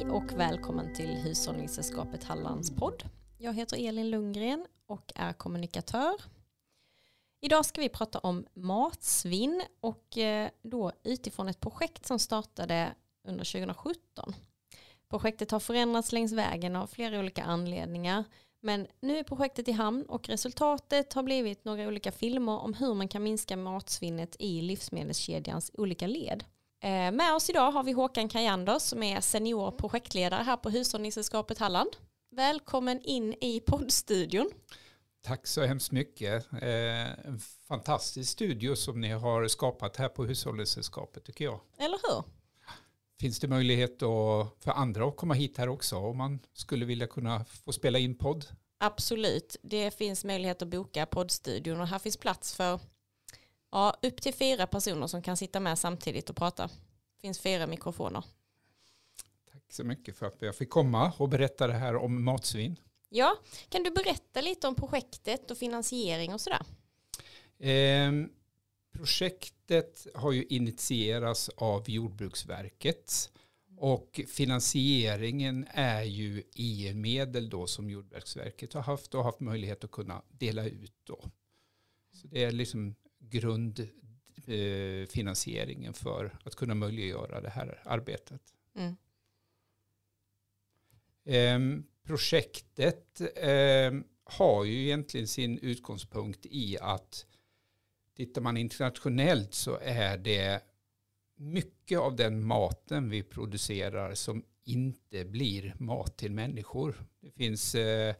Hej och välkommen till Hushållningssällskapet Hallands podd. Jag heter Elin Lundgren och är kommunikatör. Idag ska vi prata om matsvinn och eh, då utifrån ett projekt som startade under 2017. Projektet har förändrats längs vägen av flera olika anledningar men nu är projektet i hamn och resultatet har blivit några olika filmer om hur man kan minska matsvinnet i livsmedelskedjans olika led. Eh, med oss idag har vi Håkan Kajander som är senior projektledare här på Hushållningssällskapet Halland. Välkommen in i poddstudion. Tack så hemskt mycket. Eh, en fantastisk studio som ni har skapat här på Hushållningssällskapet tycker jag. Eller hur? Finns det möjlighet för andra att komma hit här också om man skulle vilja kunna få spela in podd? Absolut, det finns möjlighet att boka poddstudion och här finns plats för ja, upp till fyra personer som kan sitta med samtidigt och prata. Det finns fyra mikrofoner. Tack så mycket för att jag fick komma och berätta det här om matsvinn. Ja, kan du berätta lite om projektet och finansiering och sådär? Eh, projektet har ju initierats av Jordbruksverket och finansieringen är ju EU-medel då som Jordbruksverket har haft och haft möjlighet att kunna dela ut då. Så det är liksom grundfinansieringen för att kunna möjliggöra det här arbetet. Mm. Eh, projektet eh, har ju egentligen sin utgångspunkt i att tittar man internationellt så är det mycket av den maten vi producerar som inte blir mat till människor. Det finns eh,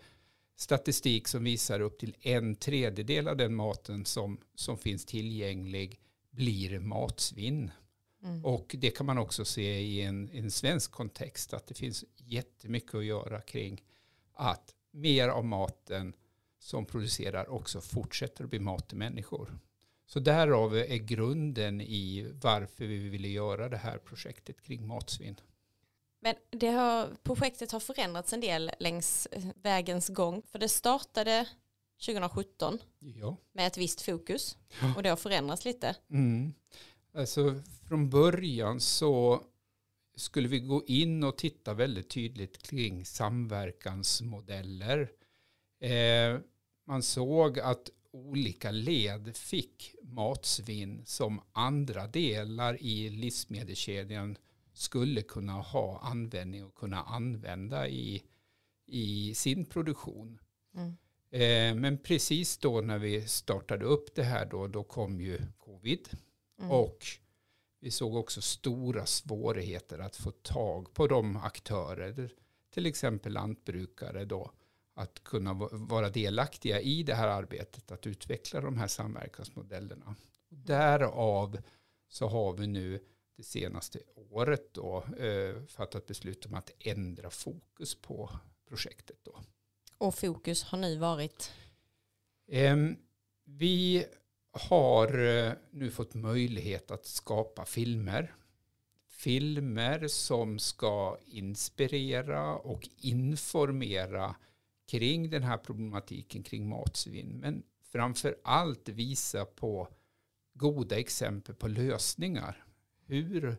statistik som visar upp till en tredjedel av den maten som, som finns tillgänglig blir matsvinn. Mm. Och det kan man också se i en, en svensk kontext att det finns jättemycket att göra kring att mer av maten som producerar också fortsätter att bli mat till människor. Så därav är grunden i varför vi ville göra det här projektet kring matsvinn. Men det har, projektet har förändrats en del längs vägens gång. För det startade 2017 ja. med ett visst fokus. Och det har förändrats lite. Mm. Alltså från början så skulle vi gå in och titta väldigt tydligt kring samverkansmodeller. Eh, man såg att olika led fick matsvinn som andra delar i livsmedelskedjan skulle kunna ha användning och kunna använda i, i sin produktion. Mm. Eh, men precis då när vi startade upp det här då, då kom ju covid. Mm. Och vi såg också stora svårigheter att få tag på de aktörer, till exempel lantbrukare då, att kunna vara delaktiga i det här arbetet, att utveckla de här samverkansmodellerna. Därav så har vi nu det senaste året då, eh, fattat beslut om att ändra fokus på projektet. Då. Och fokus har nu varit? Eh, vi har eh, nu fått möjlighet att skapa filmer. Filmer som ska inspirera och informera kring den här problematiken kring matsvinn. Men framför allt visa på goda exempel på lösningar. Hur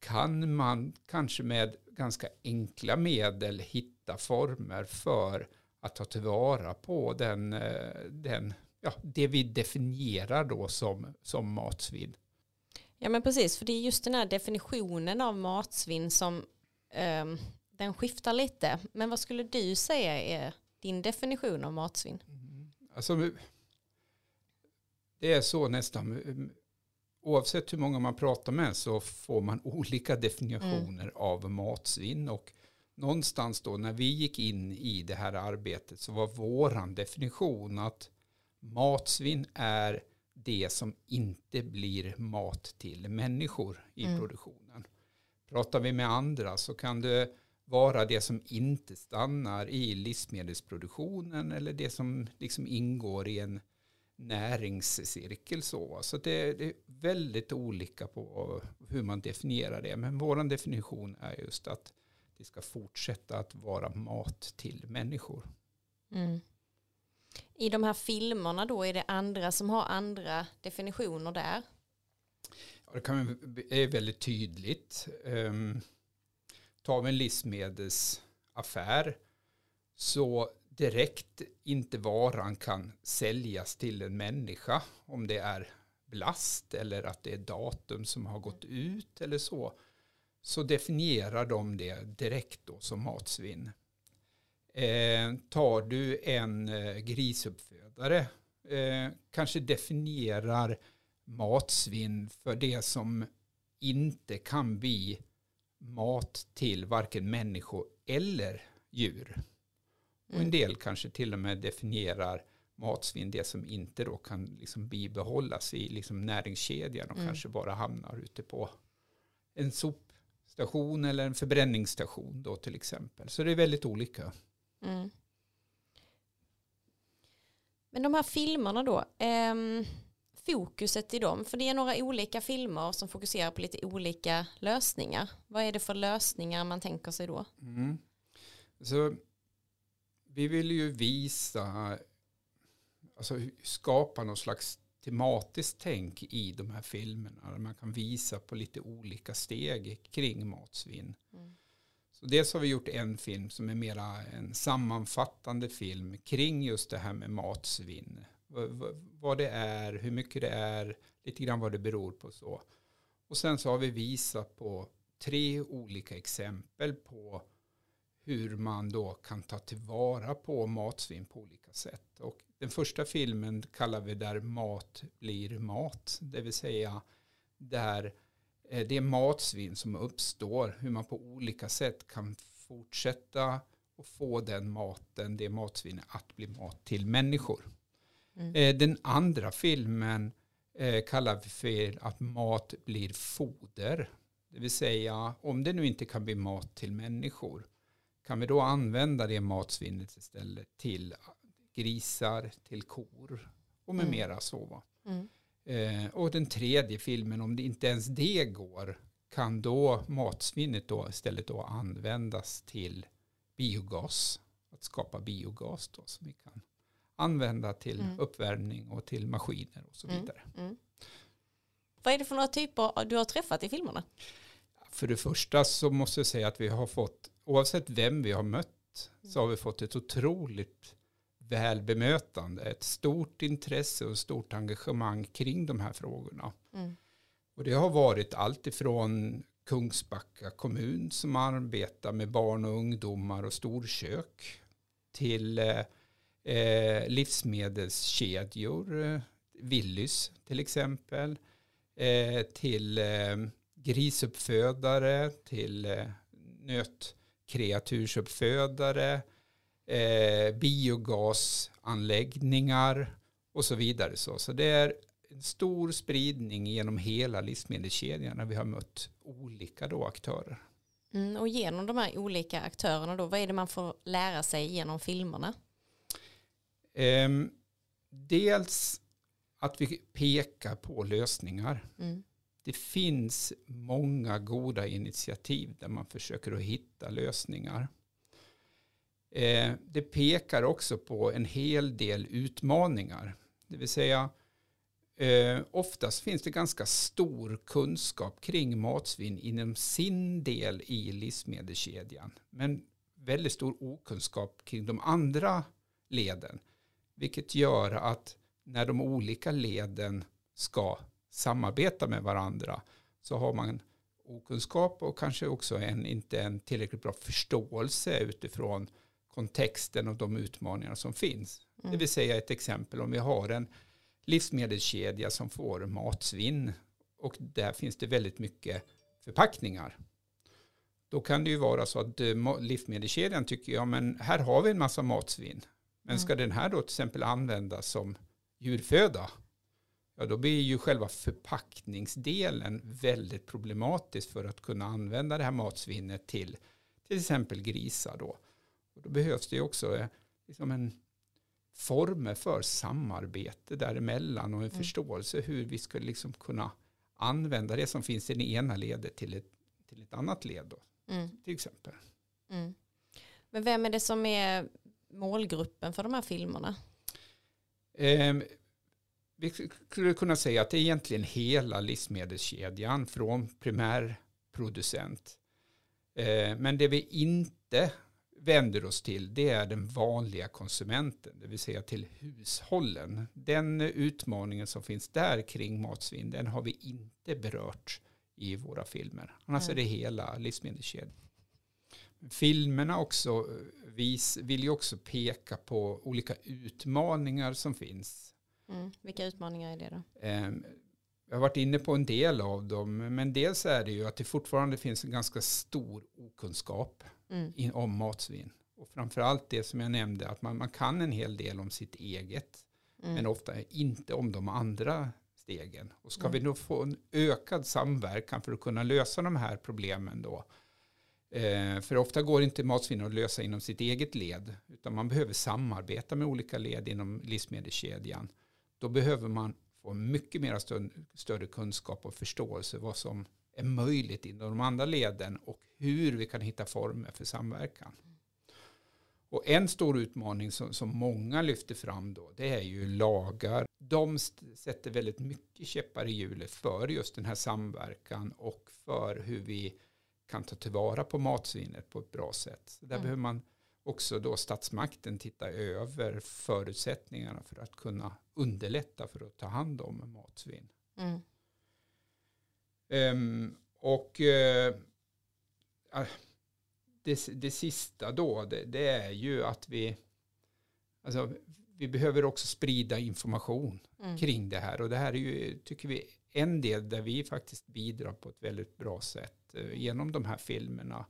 kan man kanske med ganska enkla medel hitta former för att ta tillvara på den, eh, den, ja, det vi definierar då som, som matsvinn. Ja men precis, för det är just den här definitionen av matsvinn som um, den skiftar lite. Men vad skulle du säga är din definition av matsvinn? Mm. Alltså, det är så nästan, oavsett hur många man pratar med så får man olika definitioner mm. av matsvinn. Och någonstans då när vi gick in i det här arbetet så var våran definition att matsvinn är det som inte blir mat till människor i mm. produktionen. Pratar vi med andra så kan det vara det som inte stannar i livsmedelsproduktionen eller det som liksom ingår i en näringscirkel. Så, så det, det, är väldigt olika på hur man definierar det. Men vår definition är just att det ska fortsätta att vara mat till människor. Mm. I de här filmerna då är det andra som har andra definitioner där? Ja, det kan är väldigt tydligt. Um, tar vi en livsmedelsaffär så direkt inte varan kan säljas till en människa om det är blast eller att det är datum som har gått ut eller så så definierar de det direkt då som matsvinn. Eh, tar du en eh, grisuppfödare eh, kanske definierar matsvinn för det som inte kan bli mat till varken människor eller djur. Och en mm. del kanske till och med definierar matsvinn det som inte då kan liksom bibehållas i liksom näringskedjan och mm. kanske bara hamnar ute på en sopstation eller en förbränningsstation då till exempel. Så det är väldigt olika. Mm. Men de här filmerna då, eh, fokuset i dem, för det är några olika filmer som fokuserar på lite olika lösningar. Vad är det för lösningar man tänker sig då? Mm. Så vi vill ju visa, alltså skapa någon slags tematiskt tänk i de här filmerna. Där man kan visa på lite olika steg kring matsvinn. Mm. Så dels har vi gjort en film som är mera en sammanfattande film kring just det här med matsvinn. Vad det är, hur mycket det är, lite grann vad det beror på så. Och sen så har vi visat på tre olika exempel på hur man då kan ta tillvara på matsvinn på olika sätt. Och den första filmen kallar vi där mat blir mat, det vill säga där Eh, det matsvinn som uppstår, hur man på olika sätt kan fortsätta och få den maten, det matsvinnet att bli mat till människor. Mm. Eh, den andra filmen eh, kallar vi för att mat blir foder. Det vill säga om det nu inte kan bli mat till människor kan vi då använda det matsvinnet istället till grisar, till kor och med mm. mera så. Mm. Eh, och den tredje filmen, om det inte ens det går, kan då matsvinnet då istället då användas till biogas. Att skapa biogas då som vi kan använda till mm. uppvärmning och till maskiner och så mm. vidare. Mm. Vad är det för några typer du har träffat i filmerna? För det första så måste jag säga att vi har fått, oavsett vem vi har mött, så har vi fått ett otroligt väl bemötande, ett stort intresse och stort engagemang kring de här frågorna. Mm. Och det har varit allt ifrån Kungsbacka kommun som arbetar med barn och ungdomar och storkök till eh, eh livsmedelskedjor, eh, Willys till exempel, eh, till eh, grisuppfödare, till eh, nötkreatursuppfödare, eh, biogasanläggningar och så vidare. Så, så det är en stor spridning genom hela livsmedelskedjan när vi har mött olika då aktörer. Mm, och genom de här olika aktörerna då, vad är det man får lära sig genom filmerna? Eh, dels att vi pekar på lösningar. Mm. Det finns många goda initiativ där man försöker att hitta lösningar. Eh, det pekar också på en hel del utmaningar. Det vill säga, eh, oftast finns det ganska stor kunskap kring matsvinn inom sin del i livsmedelskedjan. Men väldigt stor okunskap kring de andra leden. Vilket gör att när de olika leden ska samarbeta med varandra så har man okunskap och kanske också en, inte en tillräckligt bra förståelse utifrån kontexten och de utmaningar som finns. Mm. Det vill säga ett exempel om vi har en livsmedelskedja som får matsvinn och där finns det väldigt mycket förpackningar. Då kan det ju vara så att eh, livsmedelskedjan tycker jag, men här har vi en massa matsvinn. Men ska mm. den här då till exempel användas som djurföda, ja då blir ju själva förpackningsdelen väldigt problematisk för att kunna använda det här matsvinnet till till exempel grisar då. Och då behövs det också eh, liksom en former för samarbete däremellan och en mm. förståelse hur vi skulle liksom kunna använda det som finns i det ena ledet till ett, till ett annat led. Då, mm. Till exempel. Mm. Men vem är det som är målgruppen för de här filmerna? Eh, vi skulle kunna säga att det är egentligen hela livsmedelskedjan från primärproducent Eh, men det vi inte vänder oss till det är den vanliga konsumenten, det vill säga till hushållen. Den utmaningen som finns där kring matsvinn, den har vi inte berört i våra filmer. Annars mm. är det hela livsmedelskedjan. Filmerna också vis, vill ju också peka på olika utmaningar som finns. Mm. Vilka utmaningar är det då? Eh, jag har varit inne på en del av dem, men dels är det ju att det fortfarande finns en ganska stor okunskap mm. om matsvinn. Och framförallt det som jag nämnde, att man, man kan en hel del om sitt eget, mm. men ofta inte om de andra stegen. Och ska mm. vi då få en ökad samverkan för att kunna lösa de här problemen då, eh, för ofta går inte matsvinn att lösa inom sitt eget led, utan man behöver samarbeta med olika led inom livsmedelskedjan. Då behöver man få mycket mer större, större kunskap och förståelse vad som är möjligt inom de andra leden och hur vi kan hitta former för samverkan. Och en stor utmaning som, som många lyfter fram då, det är ju lagar. De sätter väldigt mycket käppar i hjulet för just den här samverkan och för hur vi kan ta tillvara på matsvinnet på ett bra sätt. Så där mm. behöver man också då statsmakten titta över förutsättningarna för att kunna underlätta för att ta hand om matsvinn. Mm. Um, och uh, det, det sista då, det, det, är ju att vi, alltså, vi behöver också sprida information mm. kring det här. Och det här är ju, tycker vi, en del där vi faktiskt bidrar på ett väldigt bra sätt uh, genom de här filmerna.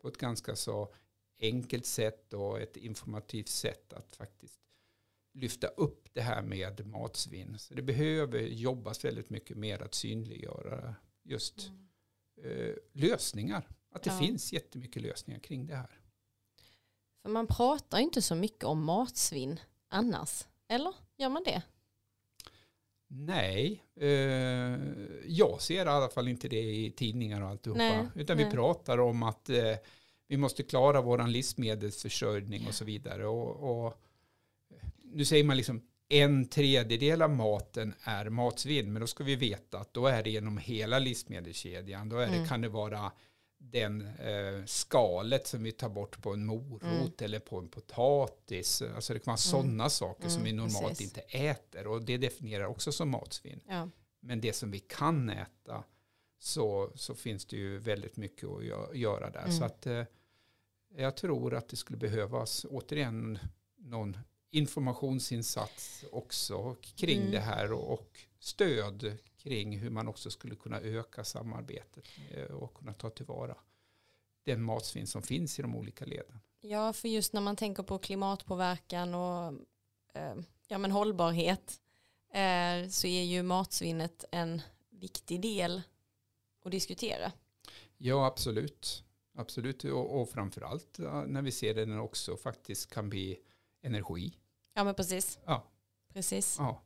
På ett ganska så enkelt sätt och ett informativt sätt att faktiskt lyfta upp det här med matsvinn. Så det behöver jobbas väldigt mycket mer att synliggöra just mm. eh, lösningar. Att det ja. finns jättemycket lösningar kring det här. För man pratar inte så mycket om matsvinn annars, eller gör man det? Nej, eh, jag ser i alla fall inte det i tidningar och alltihopa. Nej, utan nej. vi pratar om att eh, vi måste klara vår livsmedelsförsörjning och så vidare. Och, och, nu säger man liksom en tredjedel av maten är matsvinn, men då ska vi veta att då är det genom hela livsmedelskedjan. Då är det, mm. kan det vara den eh, skalet som vi tar bort på en morot mm. eller på en potatis. Alltså det kan vara mm. sådana saker mm, som vi normalt precis. inte äter och det definierar också som matsvinn. Ja. Men det som vi kan äta så, så finns det ju väldigt mycket att göra där. Så mm. att eh, jag tror att det skulle behövas återigen någon informationsinsats också kring mm. det här och, och, stöd kring hur man också skulle kunna öka samarbetet eh, och kunna ta tillvara den matsvinn som finns i de olika leden. Ja, för just när man tänker på klimatpåverkan och eh, ja, men hållbarhet eh, så är ju matsvinnet en viktig del att diskutera. Ja, absolut. Absolut, och, och framförallt när vi ser den också faktiskt kan bli energi. Ja, men precis. Ja. Precis. Ja.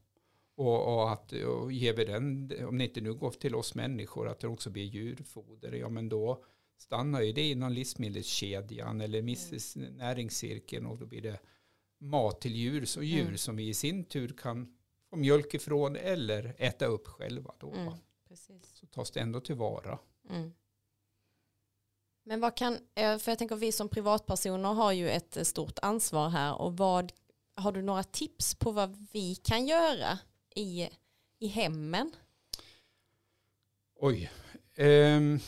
Och, och att och ger vi den, om det inte nu går till oss människor, att det också blir djurfoder, ja men då stannar ju det inom livsmedelskedjan eller mm. näringscirkeln och då blir det mat till djur, så djur mm. som vi i sin tur kan få mjölk ifrån eller äta upp själva då. Mm, så tas det ändå tillvara. Mm. Men vad kan, eh, för jag tänker vi som privatpersoner har ju ett eh, stort ansvar här och vad, har du några tips på vad vi kan göra i, i hemmen? Oj. Um,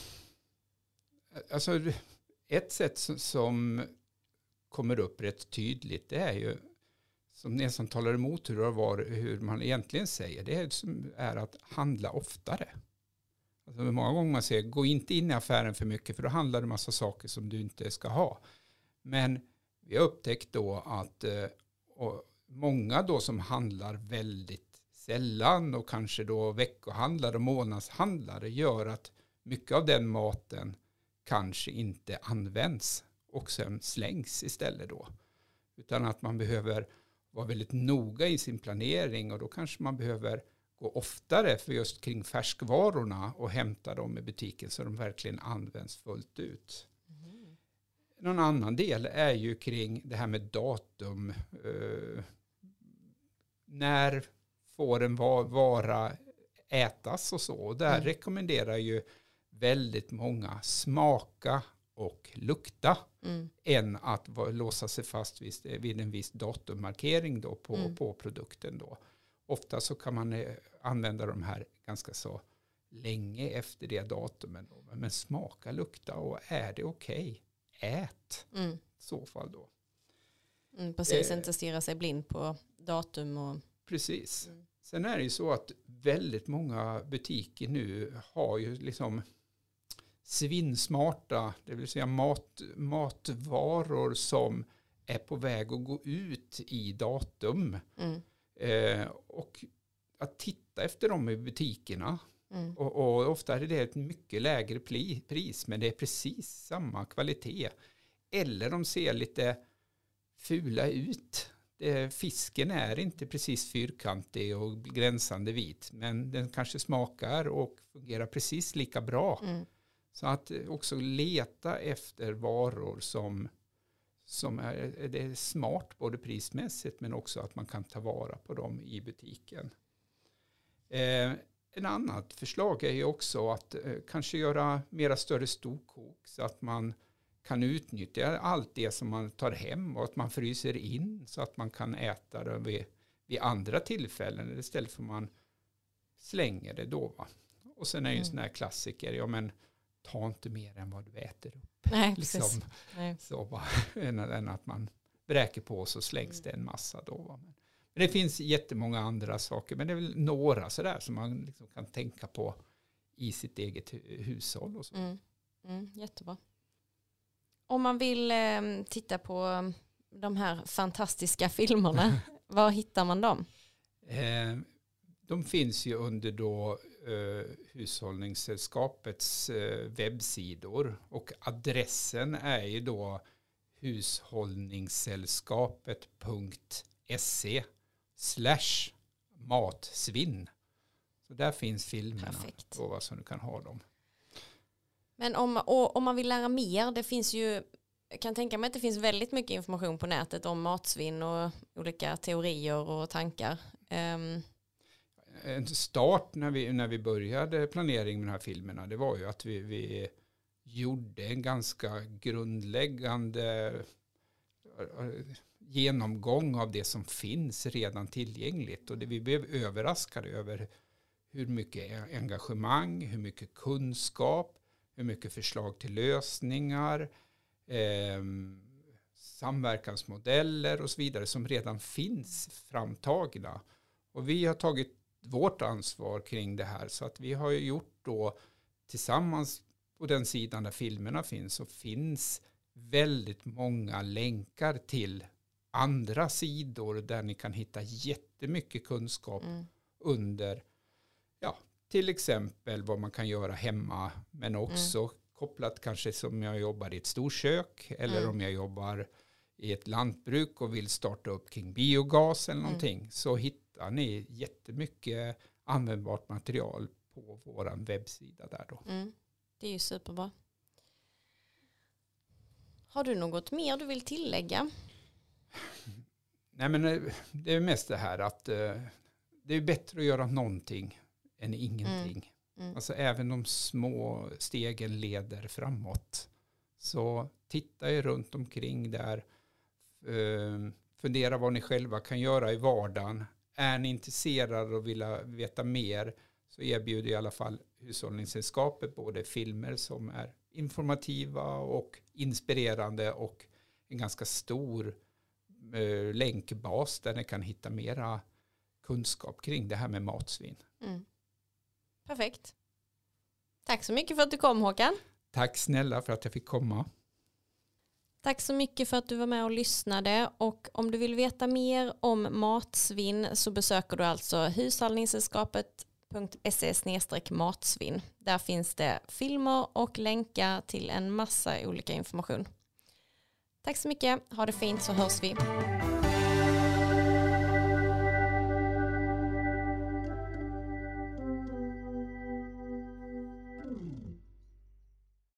alltså ett sätt som kommer upp rätt tydligt det är ju som nästan talar emot hur, det var, hur man egentligen säger. Det är att handla oftare. Alltså många gånger man säger gå inte in i affären för mycket för då handlar det massa saker som du inte ska ha. Men vi har upptäckt då att eh, många då som handlar väldigt sällan och kanske då veckohandlare och månadshandlare gör att mycket av den maten kanske inte används och sen slängs istället då. Utan att man behöver vara väldigt noga i sin planering och då kanske man behöver gå oftare för just kring färskvarorna och hämta dem i butiken så de verkligen används fullt ut. Mm. Någon annan del är ju kring det här med datum. Uh, när får en vara ätas och så. Och där mm. rekommenderar ju väldigt många smaka och lukta Mm. än att låsa sig fast vid, vid en viss datummarkering då på, Mm. på produkten. Då. Ofta så kan man eh, använda de här ganska så länge efter det datumen. Då. Men smaka, lukta och är det okej, ät Mm. i så fall då. Mm, precis, Eh. inte stirra sig blind på datum och... Precis. Mm. Sen är det ju så att väldigt många butiker nu har ju liksom svinsmarta, det vill säga mat, matvaror som är på väg att gå ut i datum. Mm. Eh, och att titta efter dem i butikerna. Mm. Och, och ofta är det ett mycket lägre pris, men det är precis samma kvalitet. Eller de ser lite fula ut. Det, fisken är inte precis fyrkantig och gränsande vit, men den kanske smakar och fungerar precis lika bra. Mm. Så att eh, också leta efter varor som, som är, det är smart både prismässigt men också att man kan ta vara på dem i butiken. Eh, en annat förslag är ju också att eh, kanske göra mera större storkok så att man kan utnyttja allt det som man tar hem och att man fryser in så att man kan äta det vid, vid andra tillfällen istället för att man slänger det då. Va? Och sen är ju en Mm. sån här klassiker, ja men ta inte mer än vad du äter upp. Nej, precis. Liksom, Nej. så va? än, att man bräker på så slängs det en massa då. Va? Men, men det finns jättemånga andra saker, men det är väl några sådär som man liksom kan tänka på i sitt eget hu- hushåll. Och så. Mm. Mm, jättebra. Om man vill eh, titta på eh, de här fantastiska filmerna, var hittar man dem? Eh, de finns ju under då eh, Hushållningssällskapets eh, webbsidor och adressen är ju då hushållningssällskapet.se slash matsvinn. Så där finns filmerna Perfekt. och vad som du kan ha dem. Men om, om man vill lära mer, det finns ju, jag kan tänka mig att det finns väldigt mycket information på nätet om matsvinn och olika teorier och tankar. Ehm, en start när vi, när vi började planering med de här filmerna det var ju att vi, vi gjorde en ganska grundläggande genomgång av det som finns redan tillgängligt och det vi blev överraskade över hur mycket engagemang, hur mycket kunskap, hur mycket förslag till lösningar, eh, samverkansmodeller och så vidare som redan finns framtagna. Och vi har tagit vårt ansvar kring det här så att vi har ju gjort då tillsammans på den sidan där filmerna finns så finns väldigt många länkar till andra sidor där ni kan hitta jättemycket kunskap mm, under ja, till exempel vad man kan göra hemma men också kopplat kanske som jag jobbar i ett storkök eller Mm. om jag jobbar i ett lantbruk och vill starta upp kring biogas eller Mm. någonting så hittar ni jättemycket användbart material på vår webbsida där då. mm, det är ju superbra. Har du något mer du vill tillägga? Nej men eh, det är mest det här att eh, det är bättre att göra någonting än ingenting. Mm. Alltså även de små stegen leder framåt. Så titta er runt omkring där. Eh, fundera vad ni själva kan göra i vardagen. Är ni intresserade och vill veta mer så erbjuder i alla fall Hushållningssällskapet både filmer som är informativa och inspirerande och en ganska stor eh, länkbas där ni kan hitta mera kunskap kring det här med matsvinn. Mm. Perfekt. Tack så mycket för att du kom Håkan. Tack snälla för att jag fick komma. Tack så mycket för att du var med och lyssnade och om du vill veta mer om matsvinn så besöker du alltså hushållningssällskapet.se matsvinn. Där finns det filmer och länkar till en massa olika information. Tack så mycket, ha det fint så hörs vi.